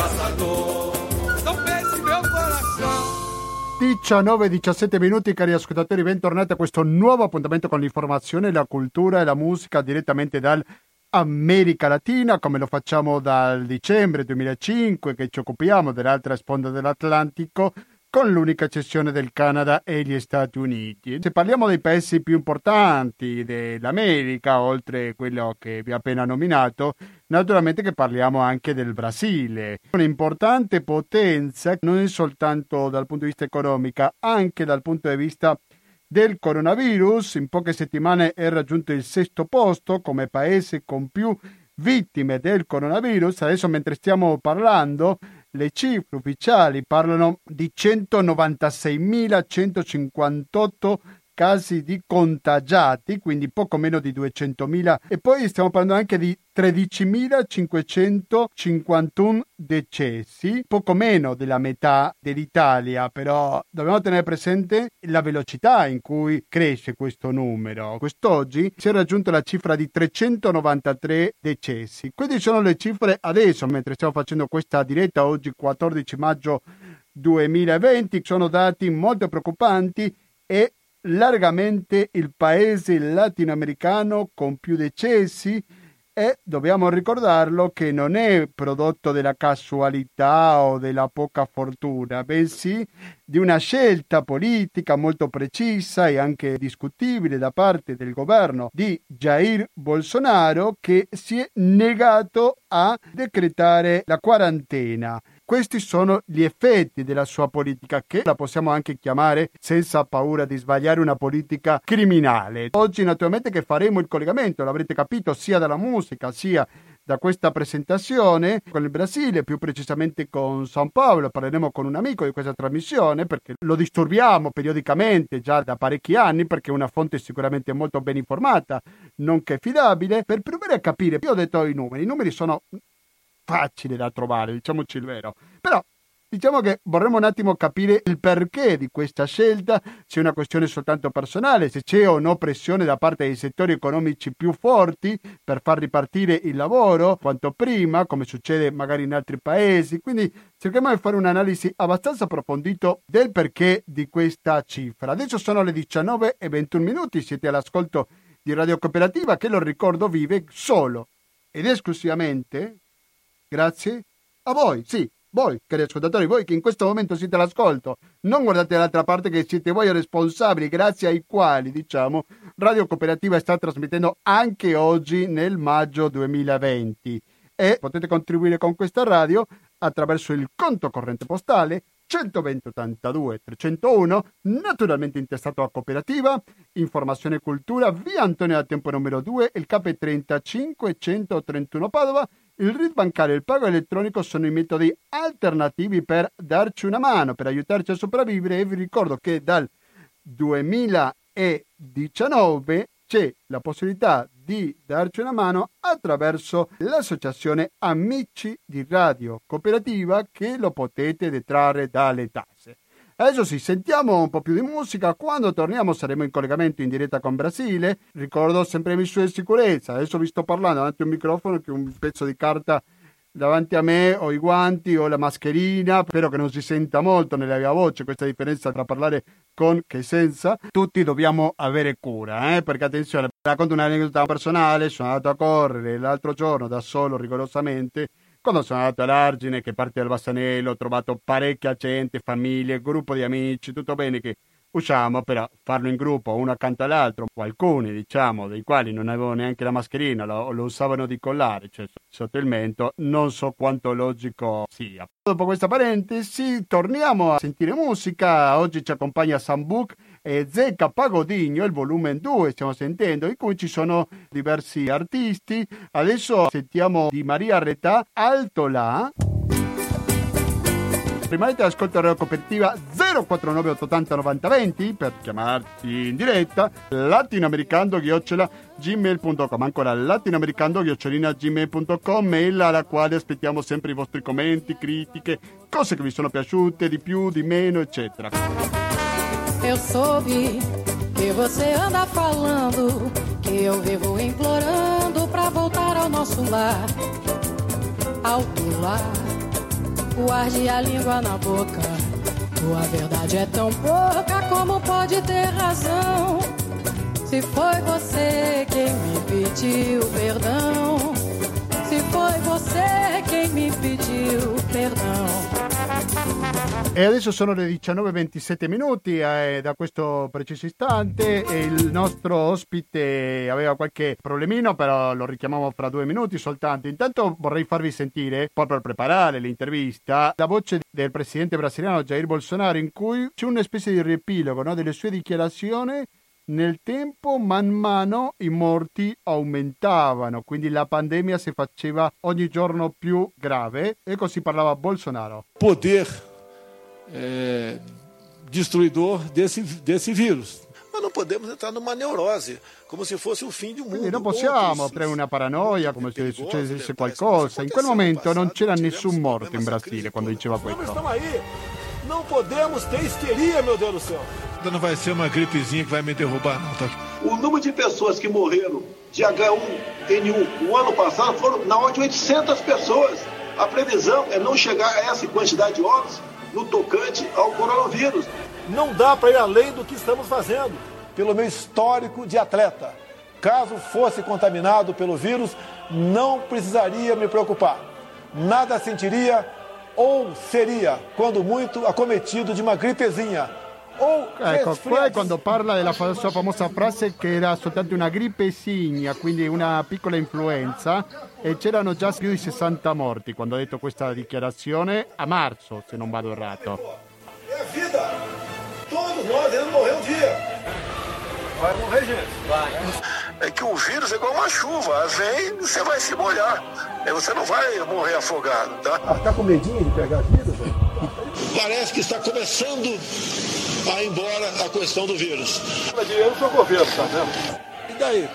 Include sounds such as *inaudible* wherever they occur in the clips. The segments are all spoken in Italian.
caçador. Não pense meu coração. 19-17 minuti cari ascoltatori, bentornati a questo nuovo appuntamento con l'informazione, la cultura e la musica direttamente dall'America Latina, come lo facciamo dal dicembre 2005 che ci occupiamo dell'altra sponda dell'Atlantico con l'unica eccezione del Canada e gli Stati Uniti. Se parliamo dei paesi più importanti dell'America, oltre a quello che vi ho appena nominato, naturalmente che parliamo anche del Brasile, un'importante potenza non soltanto dal punto di vista economico, anche dal punto di vista del coronavirus. In poche settimane è raggiunto il sesto posto come paese con più vittime del coronavirus. Adesso mentre stiamo parlando le cifre ufficiali parlano di 196.158 casi di contagiati, quindi poco meno di 200.000 e poi stiamo parlando anche di 13.551 decessi, poco meno della metà dell'Italia, però dobbiamo tenere presente la velocità in cui cresce questo numero. Quest'oggi si è raggiunta la cifra di 393 decessi. Queste sono le cifre adesso, mentre stiamo facendo questa diretta oggi 14 maggio 2020, sono dati molto preoccupanti e largamente il paese latinoamericano con più decessi e dobbiamo ricordarlo che non è prodotto della casualità o della poca fortuna, bensì di una scelta politica molto precisa e anche discutibile da parte del governo di Jair Bolsonaro che si è negato a decretare la quarantena questi sono gli effetti della sua politica, che la possiamo anche chiamare, senza paura di sbagliare, una politica criminale. Oggi naturalmente che faremo il collegamento, l'avrete capito, sia dalla musica, sia da questa presentazione con il Brasile, più precisamente con San Paolo. Parleremo con un amico di questa trasmissione perché lo disturbiamo periodicamente già da parecchi anni perché è una fonte sicuramente molto ben informata, nonché affidabile, per provare a capire. Io ho detto i numeri, i numeri sono facile da trovare, diciamoci il vero. Però Diciamo che vorremmo un attimo capire il perché di questa scelta, se è una questione soltanto personale, se c'è o no pressione da parte dei settori economici più forti per far ripartire il lavoro quanto prima, come succede magari in altri paesi. Quindi cerchiamo di fare un'analisi abbastanza approfondita del perché di questa cifra. Adesso sono le 19 e 21 minuti, siete all'ascolto di Radio Cooperativa che lo ricordo vive solo ed esclusivamente grazie. A voi, sì, voi, cari ascoltatori, voi che in questo momento siete all'ascolto, non guardate dall'altra parte che siete voi responsabili, grazie ai quali, diciamo, Radio Cooperativa sta trasmettendo anche oggi nel maggio 2020 e potete contribuire con questa radio attraverso il conto corrente postale 120 82 301, naturalmente intestato a cooperativa, informazione e cultura, via Antonio da Tempo numero 2, il KP30 531 Padova, il RID bancario e il pago elettronico sono i metodi alternativi per darci una mano, per aiutarci a sopravvivere e vi ricordo che dal 2019 c'è la possibilità di darci una mano attraverso l'associazione Amici di Radio Cooperativa che lo potete detrarre dalle tasse. Adesso sì, sentiamo un po' più di musica. Quando torniamo saremo in collegamento in diretta con Brasile. Ricordo sempre le misure di sicurezza. Adesso vi sto parlando davanti a un microfono che un pezzo di carta davanti a me ho i guanti o la mascherina, spero che non si senta molto nella mia voce questa differenza tra parlare con che senza. Tutti dobbiamo avere cura, eh? perché attenzione, racconto un'aneddoto personale, sono andato a correre l'altro giorno da solo rigorosamente quando sono andato all'Argine, che parte dal Bassanello, ho trovato parecchia gente, famiglie, gruppo di amici, tutto bene che usciamo per farlo in gruppo, uno accanto all'altro, alcuni diciamo, dei quali non avevano neanche la mascherina, lo, lo usavano di collare, cioè sotto il mento, non so quanto logico sia. Dopo questa parentesi torniamo a sentire musica, oggi ci accompagna Sambuc e Zecca Pagodigno, il volume 2 stiamo sentendo, in cui ci sono diversi artisti. Adesso sentiamo di Maria Retà, Alto là. Rimanete all'ascolto della copertiva 049 880 90 20 per chiamarci in diretta latinoamericando chiocciola gmail.com ancora latinoamericando chiocciolina gmail.com mail alla quale aspettiamo sempre i vostri commenti, critiche, cose che vi sono piaciute di più, di meno eccetera Eu soube que você anda falando, que eu vivo implorando pra voltar ao nosso lar, alto lar guarde a língua na boca. Tua verdade é tão pouca, como pode ter razão? Se foi você quem me pediu perdão. Se foi você quem mi pediu perdão. E adesso sono le 19.27 minuti, eh, da questo preciso istante e il nostro ospite aveva qualche problemino, però lo richiamiamo fra due minuti soltanto. Intanto vorrei farvi sentire, proprio per preparare l'intervista, la voce del presidente brasiliano Jair Bolsonaro in cui c'è una specie di riepilogo no, delle sue dichiarazioni nel tempo man mano i morti aumentavano, quindi la pandemia si faceva ogni giorno più grave e così parlava Bolsonaro. Poder é, destruidor desse, desse vírus. Mas não podemos entrar numa neurose, come se fosse il fine di un mondo. Quindi non possiamo aprire una paranoia come se succedesse qualcosa. In quel momento non c'era nessun morto in Brasile quando diceva questo. Não podemos ter histeria, meu Deus do céu. Não vai ser uma gripezinha que vai me derrubar, não, tá? O número de pessoas que morreram de H1N1 o ano passado foram na ordem de 800 pessoas. A previsão é não chegar a essa quantidade de óbitos no tocante ao coronavírus. Não dá para ir além do que estamos fazendo. Pelo meu histórico de atleta, caso fosse contaminado pelo vírus, não precisaria me preocupar. Nada sentiria ou seria, quando muito, acometido di una gripezinha. O ecco, qua è quando parla della sua famosa frase che era soltanto una grippesigna, quindi una piccola influenza, e c'erano già più di 60 morti quando ha detto questa dichiarazione a marzo, se non vado errato. É a vida! Todos nós iremos morrer um dia! Vai morrer, gente. Vai. É que o vírus é igual uma chuva, vem, você vai se molhar. Aí você não vai morrer afogado, tá? Tá com medinho de pegar vírus? Parece que está começando a ir embora a questão do vírus. Eu sou governo, tá vendo? E daí?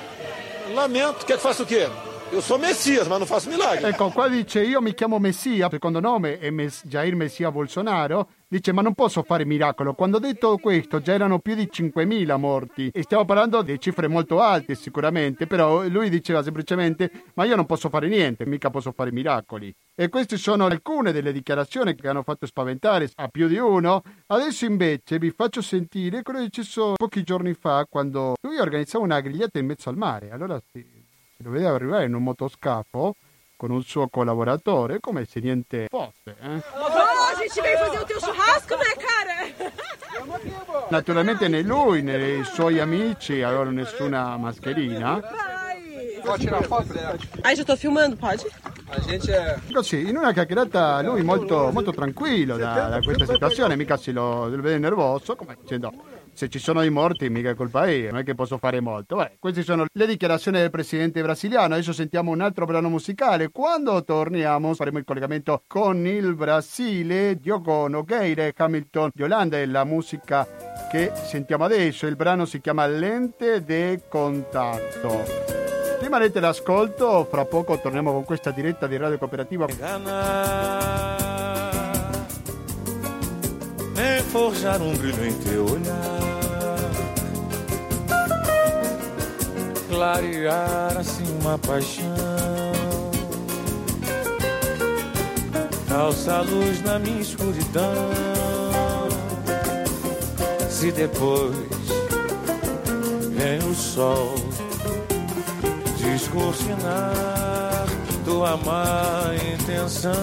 Lamento, quer que faça o quê? Eu sou Messias, ma non faccio milagri. Ecco, qua dice io mi chiamo Messia, secondo nome è Mes- Jair Messia Bolsonaro. Dice ma non posso fare miracolo. Quando ho detto questo già erano più di 5.000 morti e stiamo parlando di cifre molto alte sicuramente, però lui diceva semplicemente ma io non posso fare niente, mica posso fare miracoli. E queste sono alcune delle dichiarazioni che hanno fatto spaventare a più di uno. Adesso invece vi faccio sentire quello che è successo pochi giorni fa quando lui organizzava una grigliata in mezzo al mare. Allora si lo vedeva arrivare in un motoscafo con un suo collaboratore come se niente fosse. Eh? Oh, a gente veio fazer o teu churrasco, né, cara? Naturalmente né lui né i suoi amici avevano nessuna mascherina. Pode tirar foto? Ai, já tô filmando, pode? A gente é. Così, in una chiacchierata lui molto, molto tranquillo da, da questa situazione, mica si lo, lo vede nervoso, come dicendo se ci sono i morti mica è colpa mia, non è che posso fare molto. Beh, queste sono le dichiarazioni del presidente brasiliano, adesso sentiamo un altro brano musicale, quando torniamo faremo il collegamento con il Brasile, Diogo Nogueira Hamilton di Olanda e la musica che sentiamo adesso, il brano si chiama Lente de Contatto. Rimanete l'ascolto, fra poco torniamo con questa diretta di Radio Cooperativa. nem forjar um brilho em teu olhar, clarear assim uma paixão, calça a luz na minha escuridão. Se depois vem o sol descortinar tua má intenção.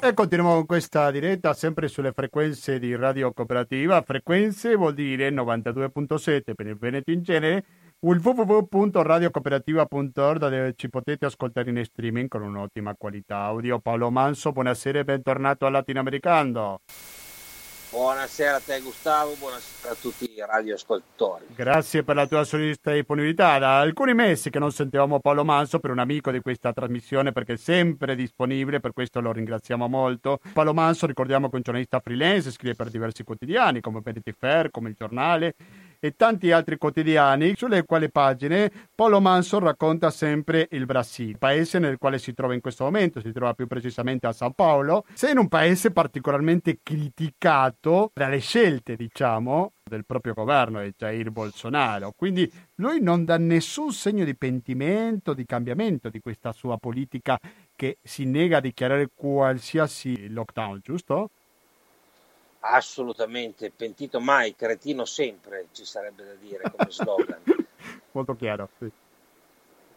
E continuiamo con questa diretta sempre sulle frequenze di Radio Cooperativa. Frequenze vuol dire 92.7 per il Veneto in genere, www.radiocooperativa.org dove ci potete ascoltare in streaming con un'ottima qualità audio. Paolo Manso, buonasera e bentornato al Latinoamericano. Buonasera a te Gustavo, buonasera a tutti i radioascoltatori. Grazie per la tua solista disponibilità. Da alcuni mesi che non sentivamo Paolo Manso per un amico di questa trasmissione perché è sempre disponibile, per questo lo ringraziamo molto. Paolo Manso, ricordiamo che è un giornalista freelance, scrive per diversi quotidiani come Vanity Fair, come Il Giornale e tanti altri quotidiani sulle quali pagine Paolo Manso racconta sempre il Brasile, paese nel quale si trova in questo momento, si trova più precisamente a San Paolo, sei in un paese particolarmente criticato dalle scelte, diciamo, del proprio governo di Jair Bolsonaro. Quindi lui non dà nessun segno di pentimento, di cambiamento di questa sua politica che si nega a dichiarare qualsiasi lockdown, giusto? Assolutamente, pentito mai, cretino sempre, ci sarebbe da dire come slogan. *laughs* Molto chiaro, sì.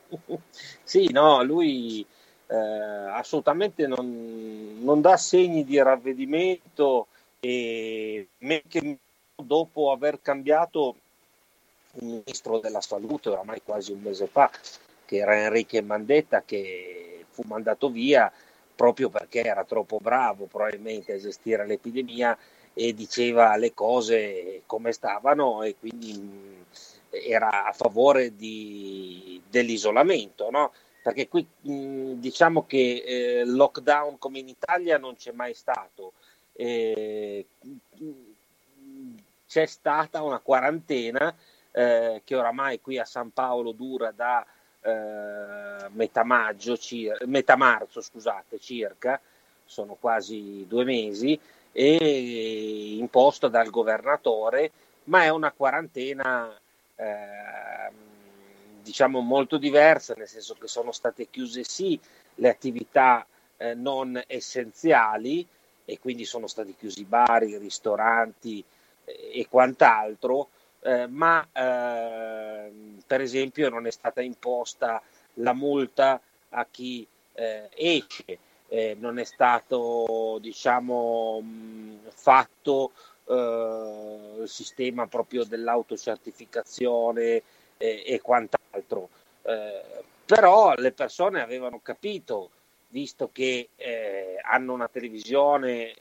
*laughs* sì, no, lui eh, assolutamente non, non, dà segni di ravvedimento e che dopo aver cambiato il ministro della salute oramai quasi un mese fa, che era Enrique Mandetta, che fu mandato via proprio perché era troppo bravo probabilmente a gestire l'epidemia e diceva le cose come stavano e quindi era a favore di, dell'isolamento, no? perché qui mh, diciamo che eh, lockdown come in Italia non c'è mai stato. Eh, c'è stata una quarantena eh, che oramai qui a San Paolo dura da eh, metà, maggio, cir- metà marzo, scusate, circa, sono quasi due mesi, e imposta dal governatore, ma è una quarantena eh, diciamo molto diversa, nel senso che sono state chiuse sì le attività eh, non essenziali e quindi sono stati chiusi bar, ristoranti eh, e quant'altro, eh, ma ehm, per esempio non è stata imposta la multa a chi eh, esce, eh, non è stato diciamo mh, fatto eh, il sistema proprio dell'autocertificazione e quant'altro. Eh, però le persone avevano capito, visto che eh, hanno una televisione,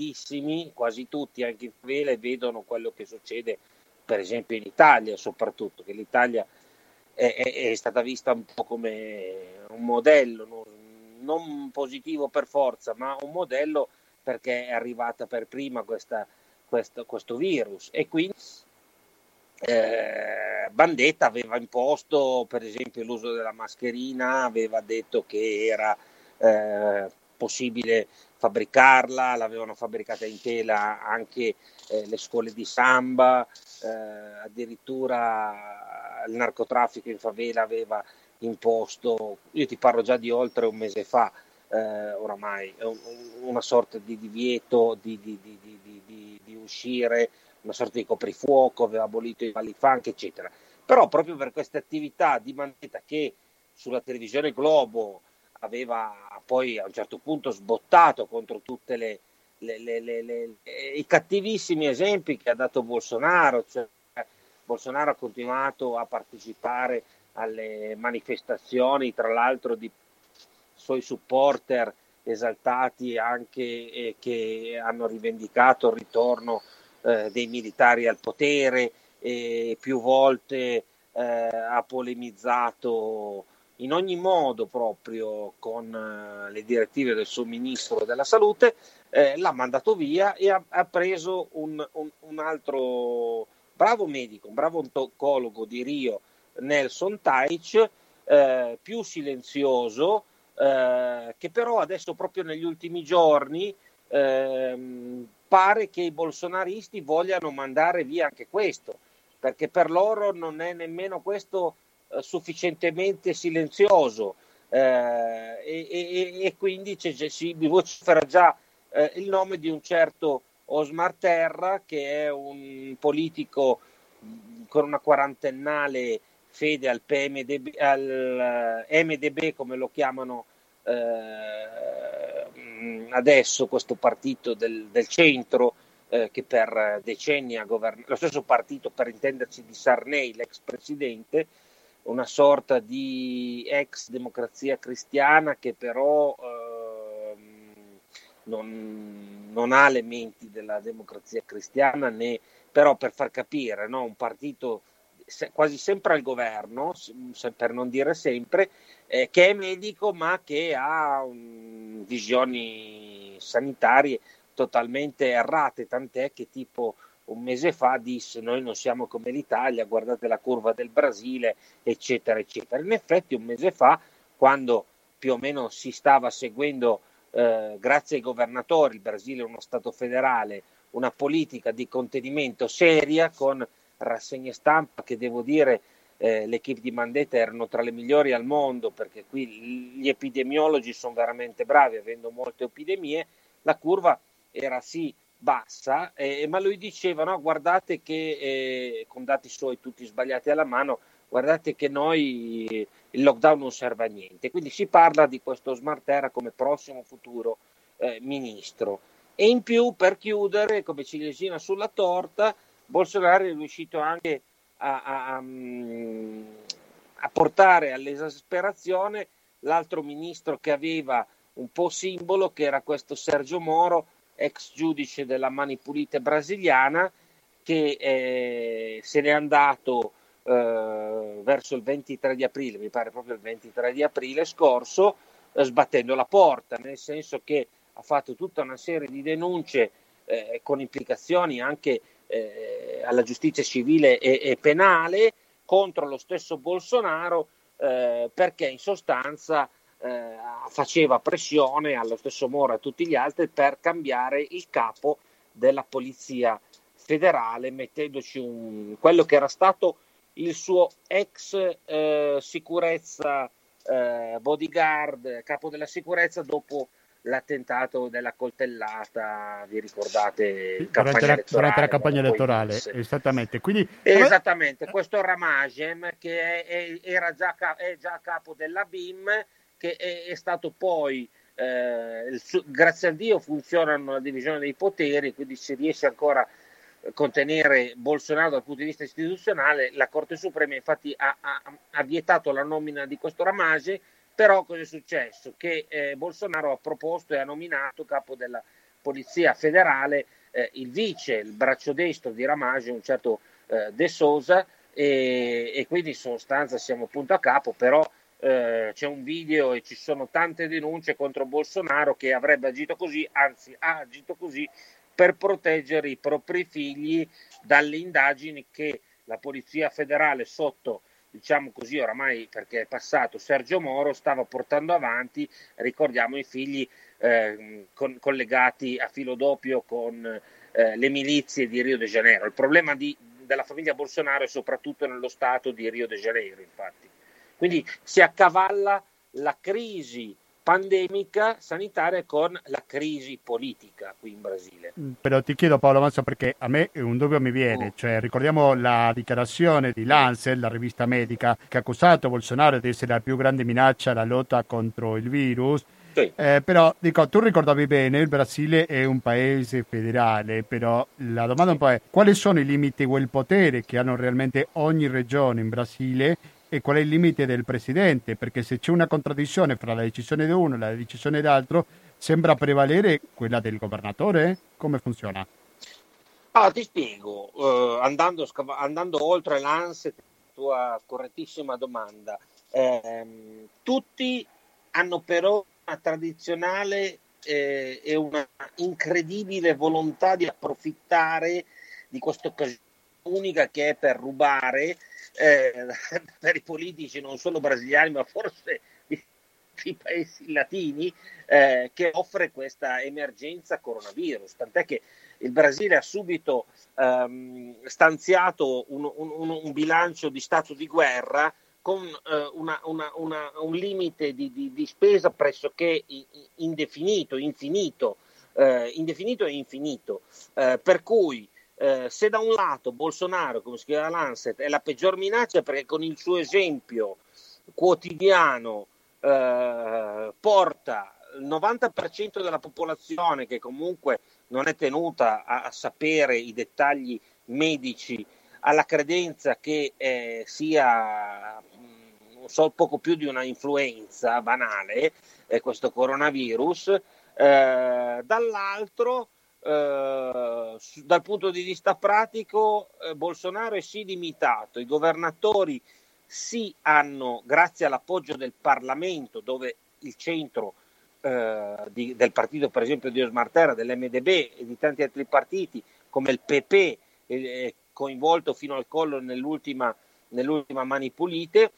tantissimi, quasi tutti, anche in vele, vedono quello che succede per esempio in Italia soprattutto, che l'Italia è, è, è stata vista un po' come un modello, non, non positivo per forza, ma un modello perché è arrivata per prima questa, questo, questo virus. E quindi eh, Bandetta aveva imposto per esempio l'uso della mascherina, aveva detto che era eh, possibile fabbricarla, l'avevano fabbricata in tela anche eh, le scuole di samba, eh, addirittura il narcotraffico in favela aveva imposto, io ti parlo già di oltre un mese fa, eh, oramai, una sorta di divieto di, di, di, di, uscire, una sorta di coprifuoco, aveva abolito i funk, eccetera. Però proprio per queste attività di Mandetta che sulla televisione Globo aveva poi a un certo punto sbottato contro tutti i cattivissimi esempi che ha dato Bolsonaro, cioè Bolsonaro ha continuato a partecipare alle manifestazioni, tra l'altro di suoi supporter esaltati anche eh, che hanno rivendicato il ritorno eh, dei militari al potere e più volte eh, ha polemizzato in ogni modo proprio con eh, le direttive del suo ministro della salute, eh, l'ha mandato via e ha, ha preso un, un, un, altro bravo medico, un bravo oncologo di Rio, Nelson Taich, eh, più silenzioso, eh, che però adesso proprio negli ultimi giorni ehm, pare che i bolsonaristi vogliano mandare via anche questo, perché per loro non è nemmeno questo sufficientemente silenzioso eh, e, e, e, quindi c'è, si vocifera già eh, il nome di un certo Osmar Terra che è un politico con una quarantennale fede al PMDB, al MDB come lo chiamano eh, adesso questo partito del, del centro eh, che per decenni ha governato, lo stesso partito per intenderci di Sarney, l'ex presidente, una sorta di ex democrazia cristiana che però eh, non, non, ha elementi della democrazia cristiana, né, però per far capire, no? un partito quasi sempre al governo, per non dire sempre, eh, che è medico ma che ha um, visioni sanitarie totalmente errate, tant'è che tipo un mese fa disse noi non siamo come l'Italia, guardate la curva del Brasile, eccetera, eccetera. In effetti un mese fa, quando più o meno si stava seguendo, eh, grazie ai governatori, il Brasile è uno Stato federale, una politica di contenimento seria con rassegne stampa che devo dire eh, l'equipe di Mandetta erano tra le migliori al mondo perché qui gli epidemiologi sono veramente bravi avendo molte epidemie, la curva era sì bassa, eh, ma lui diceva no, guardate che eh, con dati suoi tutti sbagliati alla mano, guardate che noi il lockdown non serve a niente. Quindi si parla di questo Smart Terra come prossimo futuro eh, ministro. E in più, per chiudere, come ciliegina sulla torta, Bolsonaro è riuscito anche a, a, a portare all'esasperazione l'altro ministro che aveva un po' simbolo, che era questo Sergio Moro, ex giudice della Mani Pulite brasiliana, che eh, se n'è andato eh, verso il 23 di aprile, mi pare proprio il 23 di aprile scorso, eh, sbattendo la porta, nel senso che ha fatto tutta una serie di denunce eh, con implicazioni anche eh, alla giustizia civile e, e, penale contro lo stesso Bolsonaro eh, perché in sostanza eh, faceva pressione allo stesso Moro e a tutti gli altri per cambiare il capo della polizia federale mettendoci un, quello che era stato il suo ex eh, sicurezza eh, bodyguard, capo della sicurezza dopo l'attentato della coltellata, vi ricordate? Durante la, durante la, campagna elettorale, esattamente. Quindi, esattamente, questo Ramagem che è, è, era già, è già capo della BIM, che è, è stato poi, eh, il, grazie a Dio funzionano la divisione dei poteri, quindi si riesce ancora a contenere Bolsonaro dal punto di vista istituzionale, la Corte Suprema infatti ha, ha, ha vietato la nomina di questo Ramage però cosa è successo? Che eh, Bolsonaro ha proposto e ha nominato capo della Polizia federale eh, il vice, il braccio destro di Ramage, un certo eh, De Sosa, e, e, quindi in sostanza siamo punto a capo, però eh, c'è un video e ci sono tante denunce contro Bolsonaro che avrebbe agito così, anzi ha agito così per proteggere i propri figli dalle indagini che la Polizia federale sotto diciamo così oramai perché è passato Sergio Moro stava portando avanti, ricordiamo i figli eh, con, collegati a filo doppio con eh, le milizie di Rio de Janeiro. Il problema di, della famiglia Bolsonaro è soprattutto nello stato di Rio de Janeiro, infatti. Quindi si accavalla la crisi pandemica sanitaria con la crisi politica qui in Brasile. Mm, però ti chiedo Paolo Manso perché a me un dubbio mi viene, oh. cioè ricordiamo la dichiarazione di Lancet, la rivista medica, che ha accusato Bolsonaro di essere la più grande minaccia alla lotta contro il virus. Sì. Eh, però dico, tu ricordavi bene, il Brasile è un paese federale, però la domanda un po' è quali sono i limiti o il potere che hanno realmente ogni regione in Brasile e qual è il limite del presidente, perché se c'è una contraddizione fra la decisione di uno e la decisione dell'altro, sembra prevalere quella del governatore? Come funziona? Ah, ti spiego, uh, andando, andando, oltre l'ANSE, tua correttissima domanda, eh, tutti hanno però una tradizionale eh, e una incredibile volontà di approfittare di questa occasione unica che è per rubare eh, *laughs* per i politici non solo brasiliani ma forse i paesi latini eh, che offre questa emergenza coronavirus, tant'è che il Brasile ha subito ehm, stanziato un, un, un, bilancio di stato di guerra con eh, una, una, una, un limite di, di, di, spesa pressoché indefinito, infinito, eh, indefinito e infinito, eh, per cui eh, se da un lato Bolsonaro, come scrive Lancet, è la peggior minaccia perché con il suo esempio quotidiano eh, porta il 90% della popolazione che comunque non è tenuta a, a sapere i dettagli medici alla credenza che eh, sia non so, poco più di una influenza banale, eh, questo coronavirus, eh, dall'altro eh, dal punto di vista pratico eh, Bolsonaro è sì limitato, i governatori sì hanno, grazie all'appoggio del Parlamento, dove il centro eh, di, del partito, per esempio di Osmar Terra, dell'MDB e di tanti altri partiti, come il PP, è coinvolto fino al collo nell'ultima, nell'ultima Mani Pulite,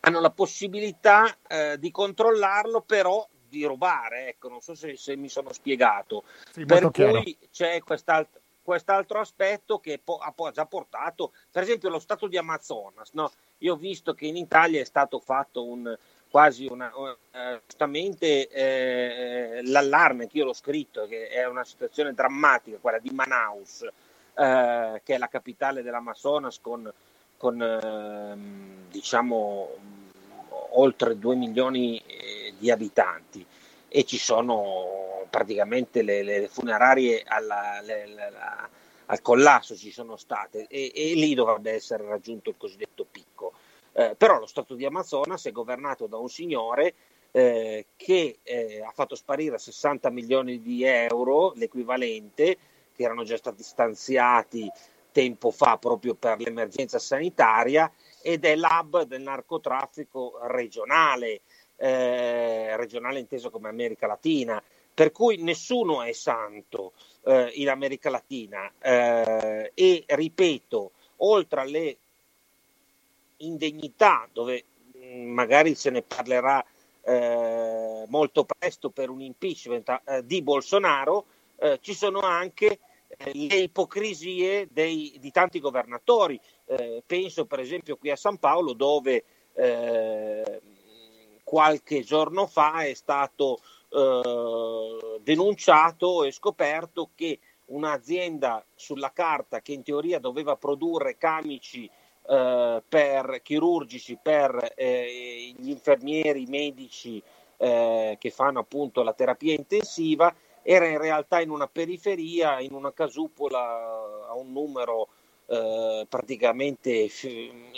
hanno la possibilità eh, di controllarlo, però di rubare, ecco, non so se, se mi sono spiegato. Sì, per cui c'è quest'altra, quest'altro aspetto che po- ha già portato, per esempio lo stato di Amazonas. No? Io ho visto che in Italia è stato fatto un, quasi una, uh, giustamente eh, l'allarme che io l'ho scritto, che è una situazione drammatica, quella di Manaus, eh, che è la capitale dell'Amazonas con, con eh, diciamo oltre 2 milioni eh, di abitanti e ci sono praticamente le, le funerarie alla, le, la, al collasso ci sono state e, e, lì dovrebbe essere raggiunto il cosiddetto picco. Eh, però lo Stato di Amazonas è governato da un signore eh, che eh, ha fatto sparire 60 milioni di euro, l'equivalente, che erano già stati stanziati tempo fa proprio per l'emergenza sanitaria ed è l'hub del narcotraffico regionale, eh, regionale inteso come America Latina, per cui nessuno è santo eh, in America Latina. Eh, e ripeto, oltre alle indegnità dove mm, magari se ne parlerà eh, molto presto per un impeachment eh, di Bolsonaro, eh, ci sono anche le ipocrisie dei, di tanti governatori. Eh, penso per esempio qui a San Paolo dove eh, qualche giorno fa è stato denunciato e scoperto che un'azienda sulla carta che in teoria doveva produrre camici eh, per chirurgici per eh, gli infermieri, i medici eh, che fanno appunto la terapia intensiva, era in realtà in una periferia, in una casupola a un numero eh, praticamente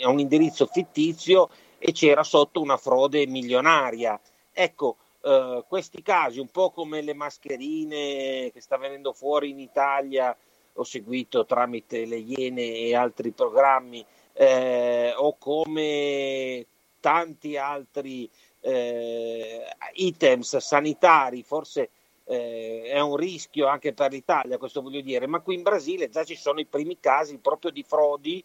a un indirizzo fittizio e c'era sotto una frode milionaria. Ecco, Uh, questi casi, un po' come le mascherine che sta venendo fuori in Italia, ho seguito tramite le Iene e altri programmi, eh, o come tanti altri eh, items sanitari, forse eh, è un rischio anche per l'Italia, questo voglio dire, ma qui in Brasile già ci sono i primi casi proprio di frodi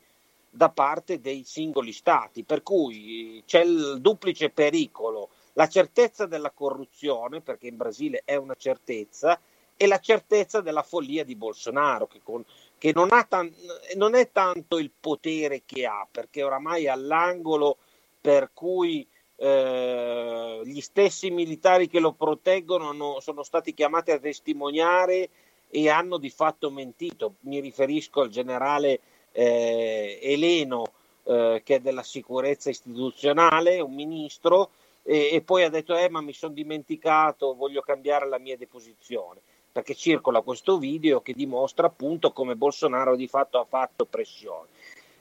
da parte dei singoli stati, per cui c'è il duplice pericolo, la certezza della corruzione, perché in Brasile è una certezza, e la certezza della follia di Bolsonaro, che con che non, tan- non è tanto il potere che ha, perché oramai è all'angolo per cui eh, gli stessi militari che lo proteggono hanno, sono stati chiamati a testimoniare e hanno di fatto mentito. Mi riferisco al generale eh, Eleno, eh, che è della sicurezza istituzionale, un ministro, e, e poi ha detto: Eh, ma mi sono dimenticato, voglio cambiare la mia deposizione perché circola questo video che dimostra appunto come Bolsonaro di fatto ha fatto pressione.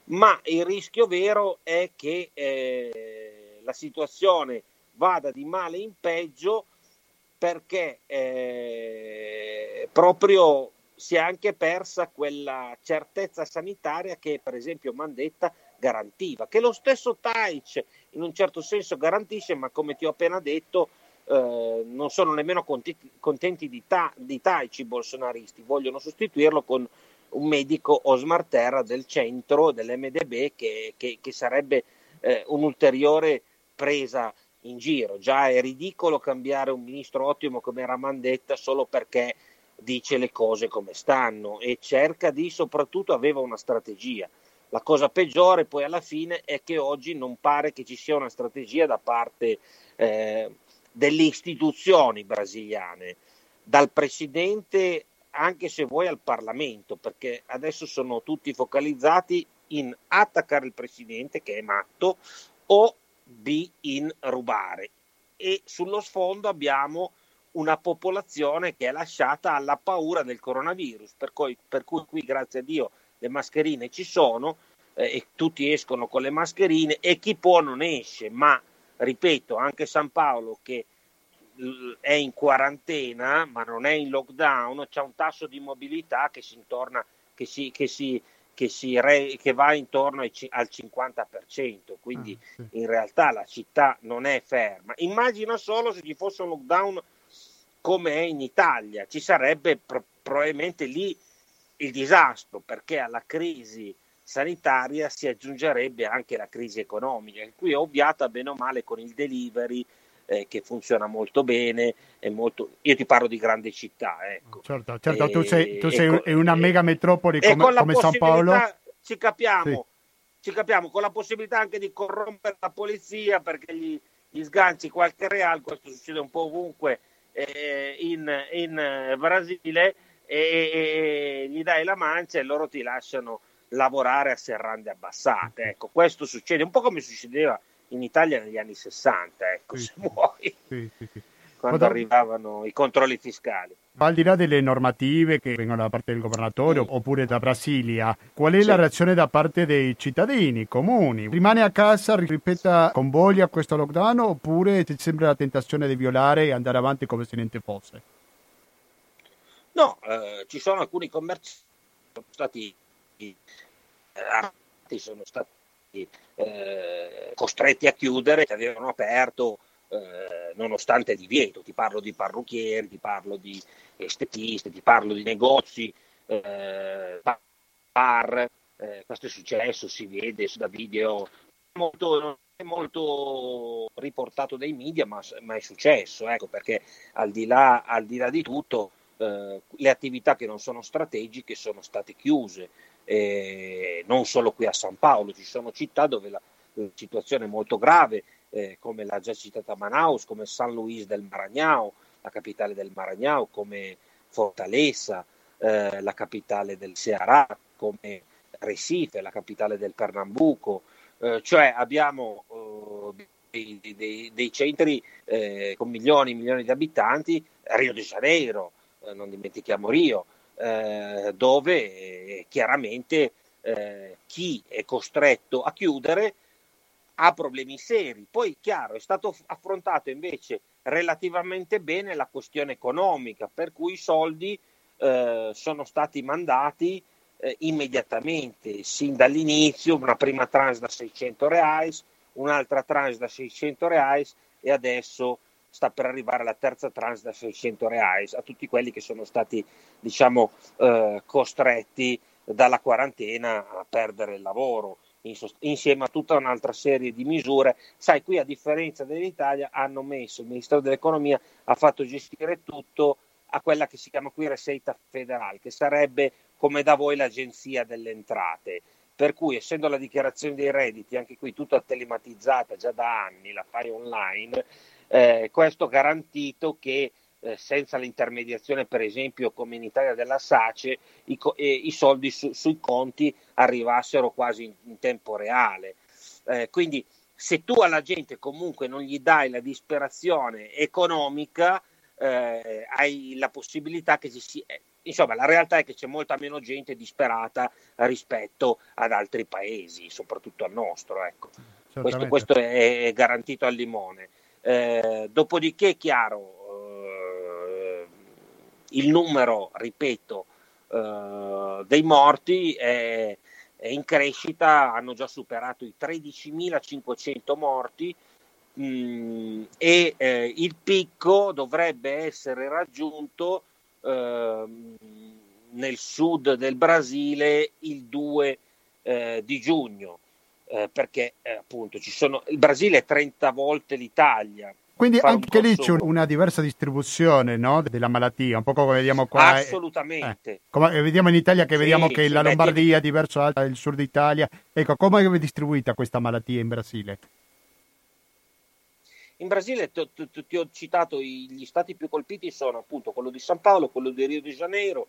Ma il rischio vero è che eh, la situazione vada di male in peggio perché eh, proprio si è anche persa quella certezza sanitaria che per esempio Mandetta garantiva, che lo stesso Taic in un certo senso garantisce, ma come ti ho appena detto eh, non sono nemmeno contenti, contenti di, ta, di Taici i bolsonaristi, vogliono sostituirlo con un medico Osmar Terra del centro dell'MDB che, che, che sarebbe eh, un'ulteriore presa in giro. Già è ridicolo cambiare un ministro ottimo come Ramandetta solo perché dice le cose come stanno e cerca di, soprattutto aveva una strategia. La cosa peggiore poi alla fine è che oggi non pare che ci sia una strategia da parte eh, delle istituzioni brasiliane, dal presidente anche se vuoi al Parlamento, perché adesso sono tutti focalizzati in attaccare il presidente che è matto o B in rubare. E sullo sfondo abbiamo una popolazione che è lasciata alla paura del coronavirus, per cui, per cui qui grazie a Dio le mascherine ci sono eh, e tutti escono con le mascherine e chi può non esce, ma ripeto, anche San Paolo che è in quarantena ma non è in lockdown, c'è un tasso di mobilità che si, intorna, che si, che si, che si re, che va intorno ai, al 50%, quindi ah, sì. in realtà la città non è ferma. Immagina solo se ci fosse un lockdown come è in Italia, ci sarebbe pro- probabilmente lì il disastro perché alla crisi sanitaria si aggiungerebbe anche la crisi economica, qui è ovviata bene o male con il delivery, eh, che funziona molto bene. Molto... Io ti parlo di grandi città. Ecco. Certo, certo e, tu sei, tu sei con, una mega metropoli come, come San Paolo. Ci capiamo, sì. ci capiamo, con la possibilità anche di corrompere la polizia perché gli, gli sganci qualche real, questo succede un po' ovunque eh, in, in, Brasile, e, e, gli dai la mancia e loro ti lasciano lavorare a serrande abbassate. Ecco, questo succede un po' come succedeva in Italia negli anni 60, ecco, sì, se vuoi, sì, sì, quando da... arrivavano i controlli fiscali. Al di là delle normative che vengono da parte del governatore oppure da Brasilia, qual è la reazione da parte dei cittadini comuni? Rimane a casa, ripeta con voglia questo lockdown oppure ti sembra la tentazione di violare e andare avanti come se niente fosse? No, eh, ci sono alcuni commerci che sono stati eh, sono stati eh, costretti a chiudere, che avevano aperto eh, nonostante il divieto. Ti parlo di parrucchieri, ti parlo di estetisti, ti parlo di negozi, eh, bar. Eh, questo è successo, si vede da video. Molto, non è molto riportato dai media, ma, ma è successo, ecco, perché al di là, al di, là di tutto eh, le attività che non sono strategiche sono state chiuse, eh, non solo qui a San Paolo, ci sono città dove la, la situazione è molto grave, eh, come la già citata Manaus, come San Luis del Maranhão, la capitale del Maranhão, come Fortaleza, eh, la capitale del Ceará, come Recife, la capitale del Pernambuco, eh, cioè abbiamo eh, dei, dei, dei, centri eh, con milioni e milioni di abitanti, Rio de Janeiro, non dimentichiamo Rio, eh, dove eh, chiaramente eh, chi è costretto a chiudere ha problemi seri. Poi, chiaro, è stato affrontato invece relativamente bene la questione economica, per cui i soldi eh, sono stati mandati eh, immediatamente, sin dall'inizio, una prima tranche da 600 reais, un'altra tranche da 600 reais e adesso sta per arrivare la terza tranche da 600 reais a tutti quelli che sono stati diciamo eh, costretti dalla quarantena a perdere il lavoro insieme a tutta un'altra serie di misure. Sai, qui a differenza dell'Italia hanno messo, il Ministero dell'Economia ha fatto gestire tutto a quella che si chiama qui Receita Federale, che sarebbe come da voi l'Agenzia delle Entrate. Per cui, essendo la dichiarazione dei redditi, anche qui tutta telematizzata già da anni, la fai online, eh, questo garantito che eh, senza l'intermediazione, per esempio, come in Italia della SACE, i, eh, i soldi su, sui conti arrivassero quasi in, in tempo reale. Eh, quindi se tu alla gente comunque non gli dai la disperazione economica, eh, hai la possibilità che ci sia... Insomma, la realtà è che c'è molta meno gente disperata rispetto ad altri paesi, soprattutto al nostro. Ecco. Questo, questo, è garantito al limone. Eh, dopodiché, chiaro, eh, il numero, ripeto, eh, dei morti è, è, in crescita, hanno già superato i 13.500 morti mh, mm, e eh, il picco dovrebbe essere raggiunto ehm, nel sud del Brasile il 2 eh, di giugno eh, perché eh, appunto ci sono, il Brasile è 30 volte l'Italia. Quindi anche lì c'è una diversa distribuzione no? della malattia, un po' come vediamo qua. Assolutamente. Eh, come vediamo in Italia che sì, vediamo che la Lombardia è diverso dal sud Italia. Ecco, come è distribuita questa malattia in Brasile? In Brasile ti, ti, ti ho citato gli stati più colpiti sono appunto quello di San Paolo, quello di Rio de Janeiro,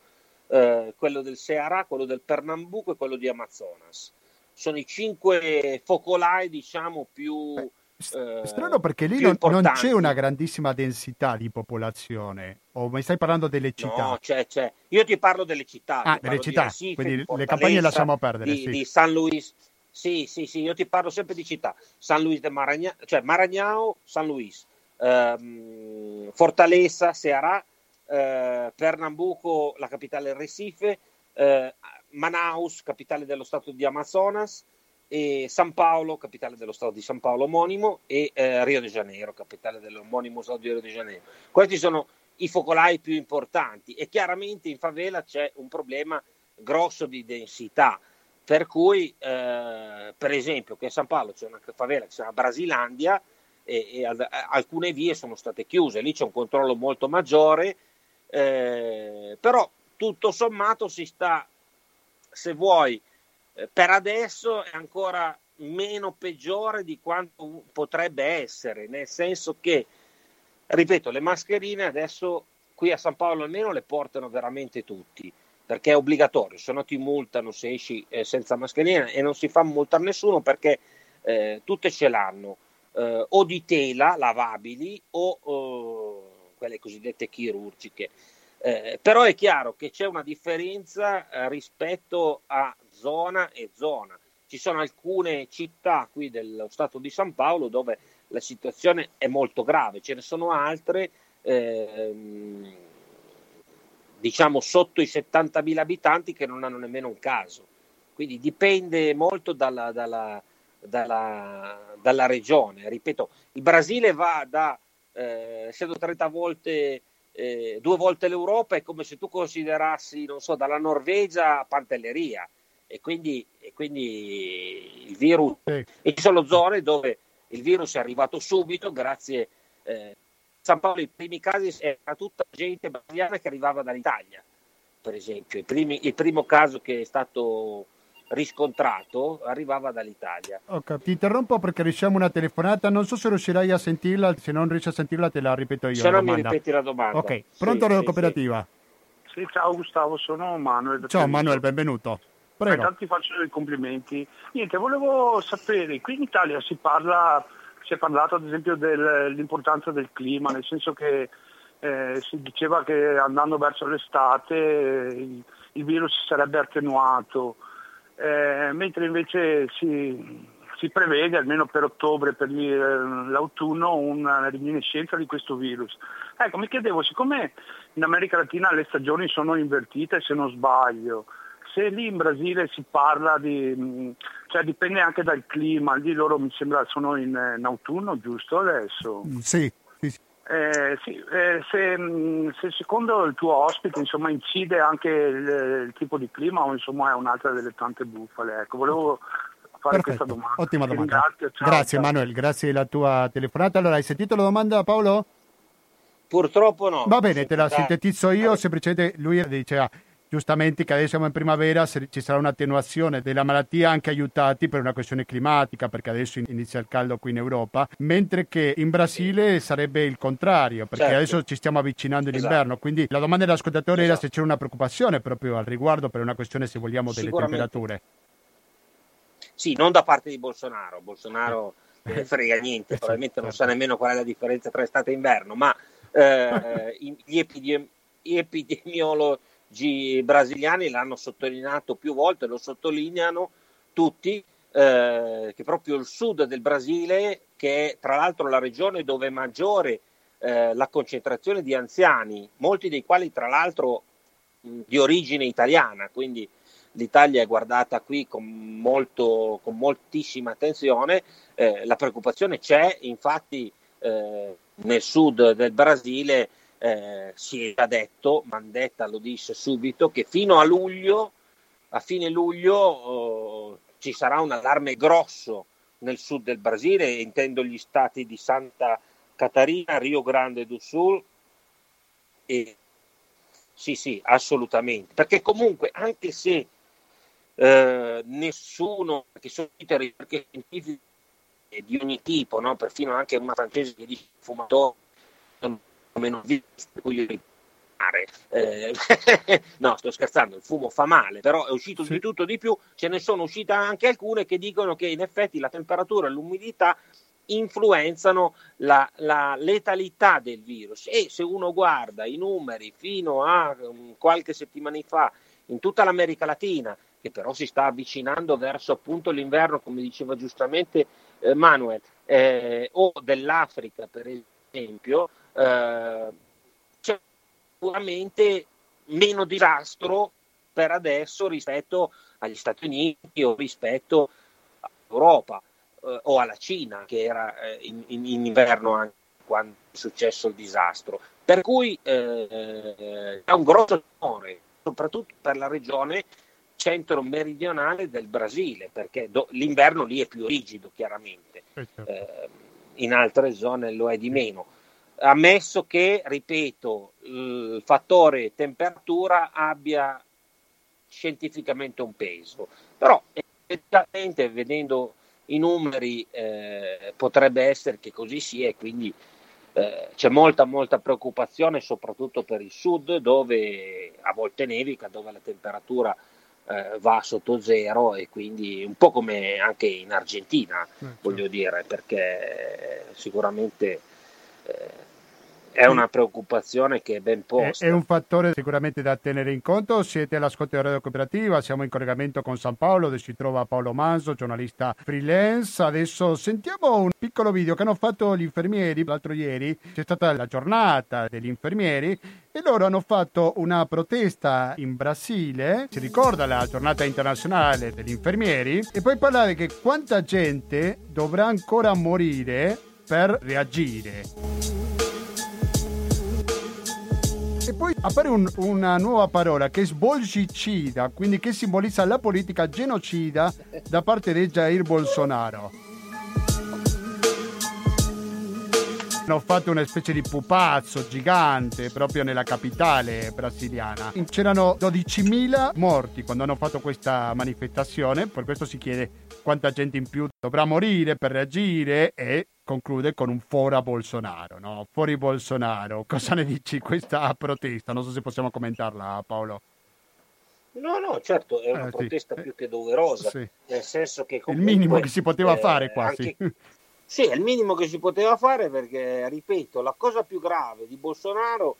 eh, quello del Ceará, quello del Pernambuco e quello di Amazonas sono i cinque focolai, diciamo, più... Eh, strano perché lì non, non, c'è una grandissima densità di popolazione, o mi stai parlando delle città? No, c'è, c'è. Io ti parlo delle città. Ah, delle città, Recife, quindi le campagne lasciamo perdere. Di, sì. di San Luis. Sì, sì, sì, io ti parlo sempre di città. San Luis de Maragnao, cioè Maragnao, San Luis, ehm, Fortaleza, Ceará, eh, Pernambuco, la capitale Recife, eh, Manaus, capitale dello stato di Amazonas, e San Paolo, capitale dello stato di San Paolo omonimo, e eh, Rio de Janeiro, capitale dell'omonimo stato di Rio de Janeiro. Questi sono i focolai più importanti e chiaramente in favela c'è un problema grosso di densità, per cui eh, per esempio che a San Paolo c'è una favela che si chiama Brasilandia, e, e ad, alcune vie sono state chiuse, lì c'è un controllo molto maggiore, eh, però tutto sommato si sta, se vuoi, eh, per adesso è ancora meno peggiore di quanto potrebbe essere, nel senso che, ripeto, le mascherine adesso qui a San Paolo almeno le portano veramente tutti, perché è obbligatorio, se no ti multano se esci eh, senza mascherina e non si fa multare nessuno perché eh, tutte ce l'hanno, eh, o di tela lavabili o eh, quelle cosiddette chirurgiche. Eh, però è chiaro che c'è una differenza eh, rispetto a zona e zona. Ci sono alcune città qui dello Stato di San Paolo dove la situazione è molto grave, ce ne sono altre, ehm, diciamo sotto i 70.000 abitanti, che non hanno nemmeno un caso. Quindi dipende molto dalla, dalla, dalla, dalla regione. Ripeto, il Brasile va da, eh, essendo 30 volte eh, due volte l'Europa è come se tu considerassi, non so, dalla Norvegia a Pantelleria e quindi, e quindi il virus sì. e ci sono zone dove il virus è arrivato subito grazie eh, San Paolo i primi casi era tutta gente brasiliana che arrivava dall'Italia per esempio primi, il primo caso che è stato riscontrato arrivava dall'Italia. Ok, ti interrompo perché riusciamo una telefonata, non so se riuscirai a sentirla, se non riesci a sentirla te la ripeto io. Se no mi ripeti la domanda. Ok, pronto sì, Radio sì, Cooperativa? Sì. sì. ciao Gustavo, sono Manuel. Ciao Manuel, benvenuto. Prego. Intanto ti faccio i complimenti. Niente, volevo sapere, qui in Italia si parla, si è parlato ad esempio dell'importanza del clima, nel senso che eh, si diceva che andando verso l'estate eh, il virus si sarebbe attenuato, eh, mentre invece si, si, prevede, almeno per ottobre, per l'autunno, una riminiscenza di questo virus. Ecco, mi chiedevo, siccome in America Latina le stagioni sono invertite, se non sbaglio, se lì in Brasile si parla di, cioè dipende anche dal clima, lì loro mi sembra sono in, in autunno, giusto adesso? Sì. Eh, sì, eh, se, se, secondo il tuo ospite insomma, incide anche il, il, tipo di clima o insomma, è un'altra delle tante bufale, ecco, volevo fare Perfetto. questa domanda. Ottima domanda. Ciao, grazie ciao. Manuel, grazie della tua telefonata. Allora, hai sentito la domanda Paolo? Purtroppo no. Va bene, te la sintetizzo io, semplicemente lui diceva giustamente che adesso siamo in primavera, ci sarà un'attenuazione della malattia anche aiutati per una questione climatica, perché adesso inizia il caldo qui in Europa, mentre che in Brasile sarebbe il contrario, perché certo. adesso ci stiamo avvicinando all'inverno. Esatto. Quindi la domanda dell'ascoltatore esatto. era se c'era una preoccupazione proprio al riguardo per una questione, se vogliamo, delle temperature. Sì, non da parte di Bolsonaro. Bolsonaro non ne frega niente, eh, *laughs* probabilmente non sa nemmeno qual è la differenza tra estate e inverno, ma eh, *laughs* gli, epidemi- gli epidemiologi brasiliani l'hanno sottolineato più volte, lo sottolineano tutti, eh, che proprio il sud del Brasile, che è tra l'altro la regione dove è maggiore eh, la concentrazione di anziani, molti dei quali tra l'altro di origine italiana, quindi l'Italia è guardata qui con, molto, con moltissima attenzione, eh, la preoccupazione c'è, infatti eh, nel sud del Brasile eh, si già detto, Mandetta lo disse subito, che fino a luglio, a fine luglio, eh, ci sarà un allarme grosso nel sud del Brasile, intendo gli stati di Santa Catarina, Rio Grande do Sul e sì, sì, assolutamente, perché comunque anche se eh, nessuno, che sono ricerche scientifiche di ogni tipo, no? perfino anche una francese che dice fumatore, meno visto, cui eh, no, sto scherzando, il fumo fa male, però è uscito sì. di tutto di più, ce ne sono uscite anche alcune che dicono che in effetti la temperatura e l'umidità influenzano la, la, letalità del virus e se uno guarda i numeri fino a um, qualche settimana fa in tutta l'America Latina, che però si sta avvicinando verso appunto l'inverno, come diceva giustamente eh, Manuel, eh, o dell'Africa per esempio, eh, c'è sicuramente meno disastro per adesso rispetto agli Stati Uniti o rispetto all'Europa eh, o alla Cina che era eh, in, in, in, inverno anche quando è successo il disastro. Per cui eh, è un grosso onore, soprattutto per la regione centro-meridionale del Brasile, perché do, l'inverno lì è più rigido chiaramente. Eh, in altre zone lo è di meno. Ammesso che, ripeto, il fattore temperatura abbia scientificamente un peso, però effettivamente vedendo i numeri eh, potrebbe essere che così sia e quindi eh, c'è molta molta preoccupazione soprattutto per il sud dove a volte nevica, dove la temperatura eh, va sotto zero e quindi un po' come anche in Argentina, eh, voglio certo. dire, perché sicuramente è una preoccupazione che è ben posta. È, è, un fattore sicuramente da tenere in conto. Siete all'ascolto di Radio Cooperativa, siamo in collegamento con San Paolo, dove si trova Paolo Manso, giornalista freelance. Adesso sentiamo un piccolo video che hanno fatto gli infermieri l'altro ieri. C'è stata la giornata degli infermieri e loro hanno fatto una protesta in Brasile. Si ricorda la giornata internazionale degli infermieri e poi parlare che quanta gente dovrà ancora morire per reagire. E poi appare un, una nuova parola che è sbolgicida, quindi che simbolizza la politica genocida da parte di Jair Bolsonaro. Hanno fatto una specie di pupazzo gigante proprio nella capitale brasiliana. C'erano 12.000 morti quando hanno fatto questa manifestazione, per questo si chiede quanta gente in più dovrà morire per reagire e conclude con un fora Bolsonaro, no? Fuori Bolsonaro. Cosa ne dici questa protesta? Non so se possiamo commentarla, Paolo. No, no, certo, è una eh, protesta sì. più che doverosa, sì. nel senso che comunque, il minimo che si poteva eh, fare quasi. Anche, sì, è il minimo che si poteva fare perché, ripeto, la cosa più grave di Bolsonaro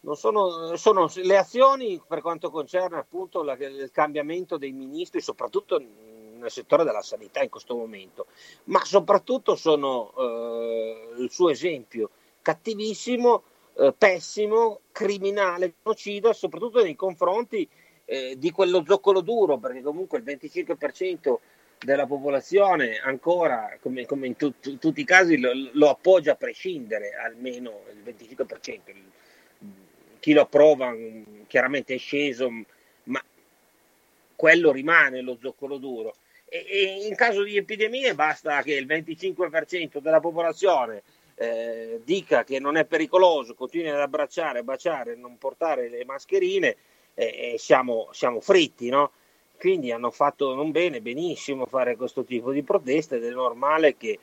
non sono, sono le azioni per quanto concerne appunto la, il cambiamento dei ministri, soprattutto nel settore della sanità in questo momento, ma soprattutto sono eh, il suo esempio cattivissimo, eh, pessimo, criminale, genocida, soprattutto nei confronti eh, di quello zoccolo duro, perché comunque il 25% della popolazione ancora, come, come in tu, tu, tutti i casi, lo, lo, appoggia a prescindere, almeno il 25%. chi lo approva mm, chiaramente è sceso, ma quello rimane lo zoccolo duro e, in caso di epidemie basta che il 25% della popolazione eh, dica che non è pericoloso, continui ad abbracciare, baciare, non portare le mascherine e eh, siamo, siamo, fritti, no? Quindi hanno fatto non bene, benissimo fare questo tipo di proteste ed è normale che,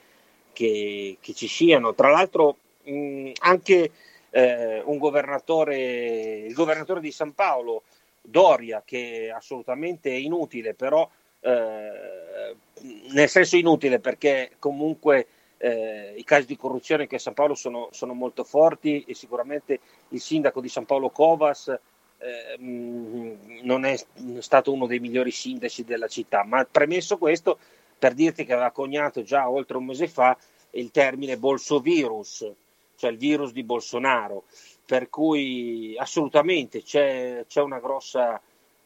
che, che ci siano. Tra l'altro mh, anche eh, un governatore, il governatore di San Paolo, Doria, che è assolutamente inutile, però eh, nel senso inutile perché comunque eh, i casi di corruzione che a San Paolo sono, sono, molto forti e sicuramente il sindaco di San Paolo Covas eh, non è stato uno dei migliori sindaci della città, ma premesso questo, per dirti che aveva coniato già oltre un mese fa il termine bolsovirus, cioè il virus di Bolsonaro, per cui assolutamente c'è, c'è una grossa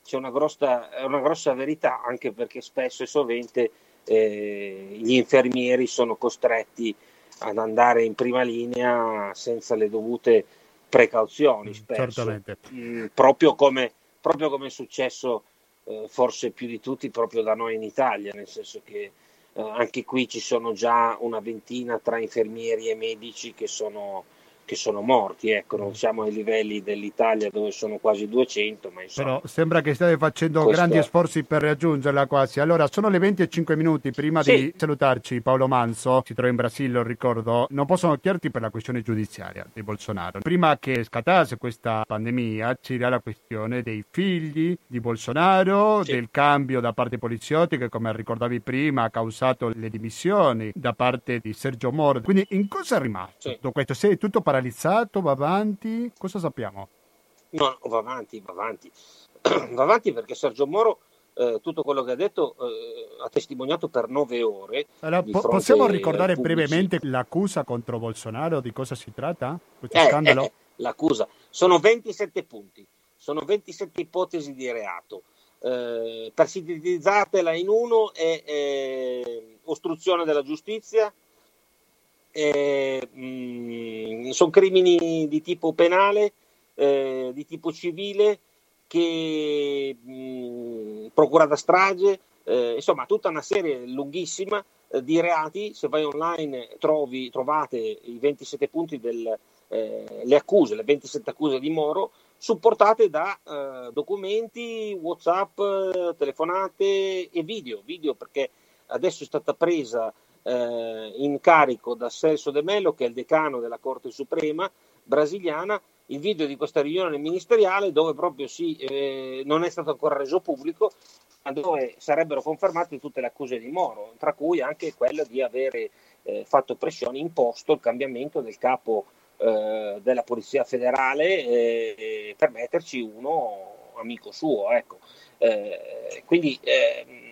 c'è una grossa, una grossa verità, anche perché spesso e sovente eh, gli infermieri sono costretti ad andare in prima linea senza le dovute precauzioni, mm, spesso, mm, proprio, come, proprio come è successo eh, forse più di tutti proprio da noi in Italia, nel senso che eh, anche qui ci sono già una ventina tra infermieri e medici che sono che sono morti, ecco, non siamo ai livelli dell'Italia dove sono quasi 200, ma insomma... Però sembra che state facendo questo... grandi sforzi per raggiungerla quasi. Allora, sono le 20 e 5 minuti, prima sì. di salutarci Paolo Manso, si trova in Brasile, lo ricordo, non possono chiederti per la questione giudiziaria di Bolsonaro. Prima che scattasse questa pandemia c'era la questione dei figli di Bolsonaro, sì. del cambio da parte poliziotti che come ricordavi prima ha causato le dimissioni da parte di Sergio Moro. Quindi in cosa è rimasto sì. tutto questo? Se è tutto paralizzato, va avanti? Cosa sappiamo? No, va avanti, va avanti. *clears throat* va avanti perché Sergio Moro eh, tutto quello che ha detto eh, ha testimoniato per nove ore. Allora, po- possiamo ricordare brevemente l'accusa contro Bolsonaro? Di cosa si tratta? Questo eh, scandalo? Eh, l'accusa. Sono 27 punti, sono 27 ipotesi di reato. Eh, per sintetizzartela in uno è eh, ostruzione della giustizia, eh, sono crimini di tipo penale, eh, di tipo civile, che mh, procura da strage, eh, insomma tutta una serie lunghissima eh, di reati, se vai online trovi, trovate i 27 punti del, eh, accuse, le 27 accuse di Moro, supportate da eh, documenti, Whatsapp, telefonate e video, video perché adesso è stata presa eh, in carico da Celso De Mello, che è il decano della Corte Suprema brasiliana, il video di questa riunione ministeriale dove proprio si, eh, non è stato ancora reso pubblico, ma dove sarebbero confermate tutte le accuse di Moro, tra cui anche quella di avere eh, fatto pressione, imposto il cambiamento del capo eh, della Polizia Federale eh, per metterci uno amico suo. Ecco. Eh, quindi ehm,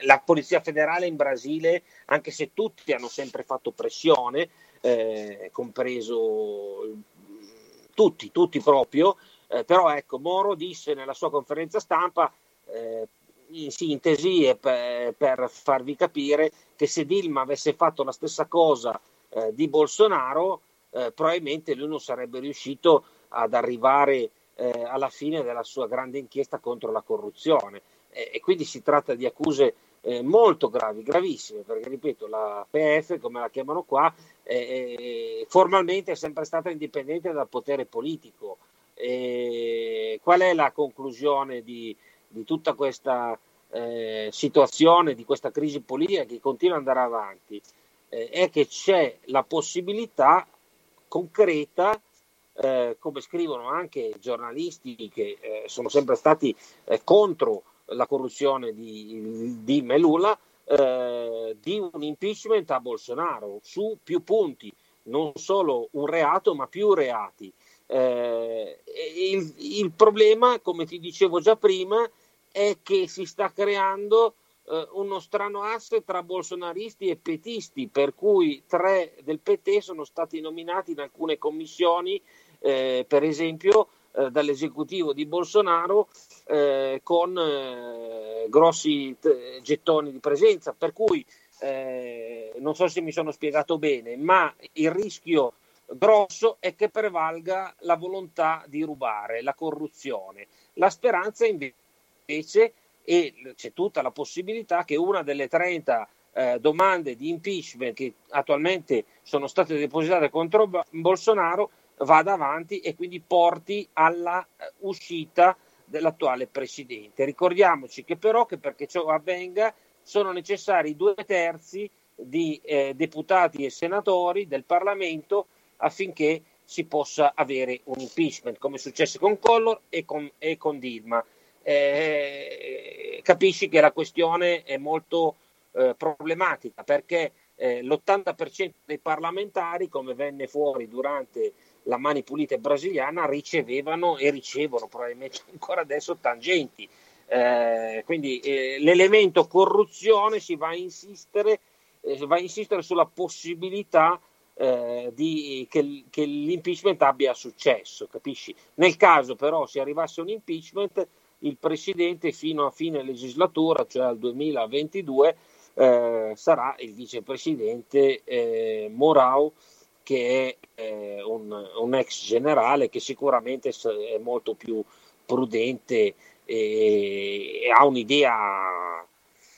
la Polizia Federale in Brasile, anche se tutti hanno sempre fatto pressione, eh, compreso tutti, tutti proprio, eh, però ecco, Moro disse nella sua conferenza stampa, eh, in sintesi e per, per, farvi capire che se Dilma avesse fatto la stessa cosa eh, di Bolsonaro, eh, probabilmente lui non sarebbe riuscito ad arrivare eh, alla fine della sua grande inchiesta contro la corruzione. e quindi si tratta di accuse eh, molto gravi, gravissime, perché ripeto, la PF, come la chiamano qua, eh, formalmente è sempre stata indipendente dal potere politico. Qual è la conclusione di, di tutta questa eh, situazione, di questa crisi politica che continua ad andare avanti? Eh, è che c'è la possibilità concreta eh, come scrivono anche giornalisti che eh, sono sempre stati eh, contro la corruzione di, di Melula, eh, di un impeachment a Bolsonaro su più punti, non solo un reato ma più reati. Eh, il, il, problema, come ti dicevo già prima, è che si sta creando eh, uno strano asse tra bolsonaristi e petisti, per cui tre del PT sono stati nominati in alcune commissioni, eh, per esempio eh, dall'esecutivo di Bolsonaro eh, con eh, grossi t- gettoni di presenza, per cui eh, non so se mi sono spiegato bene, ma il rischio grosso è che prevalga la volontà di rubare, la corruzione. La speranza invece, e c'è tutta la possibilità che una delle 30 eh, domande di impeachment che attualmente sono state depositate contro Bolsonaro vada avanti e quindi porti alla eh, uscita dell'attuale presidente. Ricordiamoci che però che perché ciò avvenga sono necessari due terzi di eh, deputati e senatori del Parlamento affinché si possa avere un impeachment, come è successo con Collor e con, e con Dilma. Eh, capisci che la questione è molto eh, problematica perché eh, l'80% dei parlamentari, come venne fuori durante la Mani Pulite brasiliana ricevevano e ricevono probabilmente *laughs* ancora adesso tangenti. Eh, quindi eh, l'elemento corruzione si va a insistere, eh, va a insistere sulla possibilità eh, di, che, che, l'impeachment abbia successo, capisci? Nel caso però si arrivasse a un impeachment, il presidente fino a fine legislatura, cioè al 2022, eh, sarà il vicepresidente eh, Morau che è eh, un, un, ex generale che sicuramente è molto più prudente e, e, ha un'idea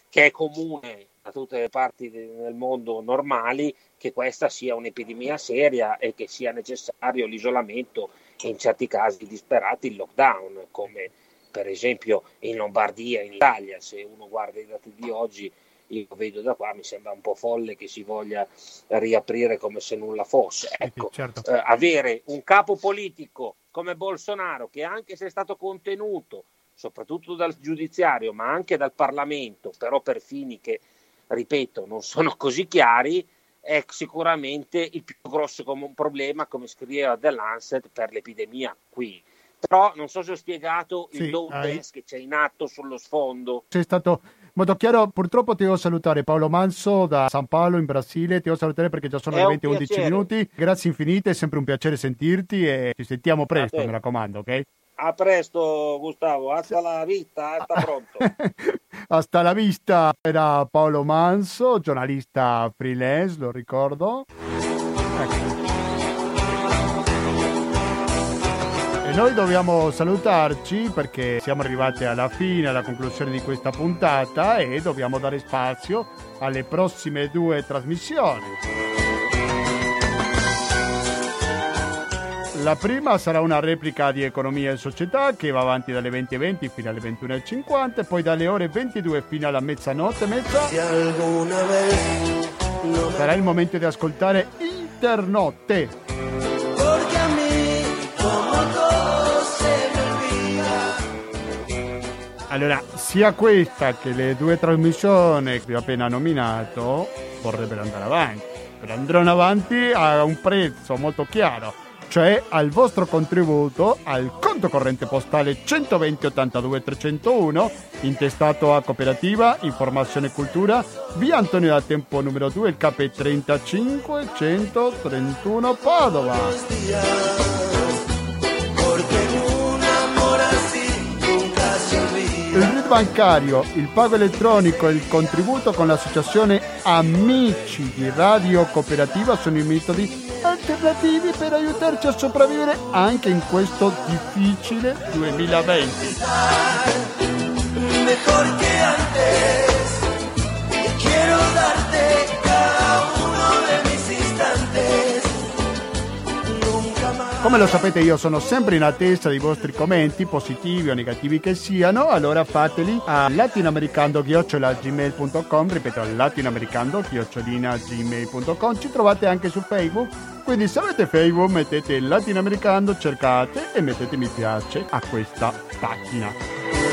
che è comune a tutte le parti del mondo normali che questa sia un'epidemia seria e che sia necessario l'isolamento e in certi casi disperati il lockdown come per esempio in Lombardia, in Italia. Se uno guarda i dati di oggi io vedo da qua, mi sembra un po' folle che si voglia riaprire come se nulla fosse. Ecco, certo. eh, avere un capo politico come Bolsonaro, che anche se è stato contenuto, soprattutto dal giudiziario, ma anche dal Parlamento, però per fini che, ripeto, non sono così chiari, è sicuramente il più grosso problema, come scriveva The Lancet, per l'epidemia qui. Però non so se ho spiegato il sì, low test che c'è in atto sullo sfondo. C'è stato molto chiaro. Purtroppo ti devo salutare Paolo Manso da San Paolo in Brasile. Ti devo salutare perché già sono le 20 11 minuti. Grazie infinite, è sempre un piacere sentirti e ci sentiamo presto, mi raccomando, ok? A presto Gustavo, hasta la vista, hasta pronto. *laughs* hasta la vista era Paolo Manso, giornalista freelance, lo ricordo. Ecco. Noi dobbiamo salutarci perché siamo arrivati alla fine, alla conclusione di questa puntata e dobbiamo dare spazio alle prossime due trasmissioni. La prima sarà una replica di Economia e Società che va avanti dalle 20.20 fino alle 21.50 e poi dalle ore 22 fino alla mezzanotte mezza sarà il momento di ascoltare Internotte. Allora, sia questa che le due trasmissioni che ho appena nominato vorrebbero andare avanti, però andranno avanti a un prezzo molto chiaro, cioè al vostro contributo al conto corrente postale 120 82 301 intestato a Cooperativa Informazione e Cultura via Antonio da Tempo numero 2 il KP 35 131 Padova. Bancario, il pago elettronico e il contributo con l'associazione Amici di Radio Cooperativa sono i metodi alternativi per aiutarci a sopravvivere anche in questo difficile 2020. Come lo sapete io sono sempre in attesa dei vostri commenti, positivi o negativi che siano, allora fateli a latinoamericando-gmail.com, ripeto latinoamericando-gmail.com, ci trovate anche su Facebook, quindi se avete Facebook mettete latinoamericando, cercate e mettete mi piace a questa pagina.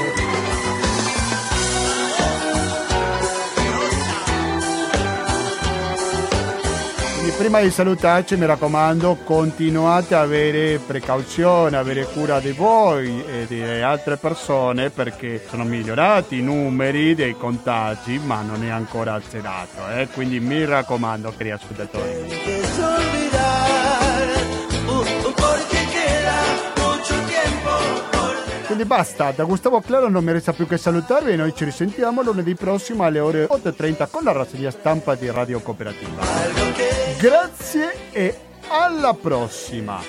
Prima di salutarci mi raccomando continuate a avere precauzione, avere cura di voi e di altre persone perché sono migliorati i numeri dei contagi ma non è ancora azzerato, eh? quindi mi raccomando cari ascoltatori. Quindi basta, da Gustavo Claro non mi resta più che salutarvi e noi ci risentiamo lunedì prossimo alle ore 8.30 con la rassegna stampa di Radio Cooperativa. Grazie e alla prossima!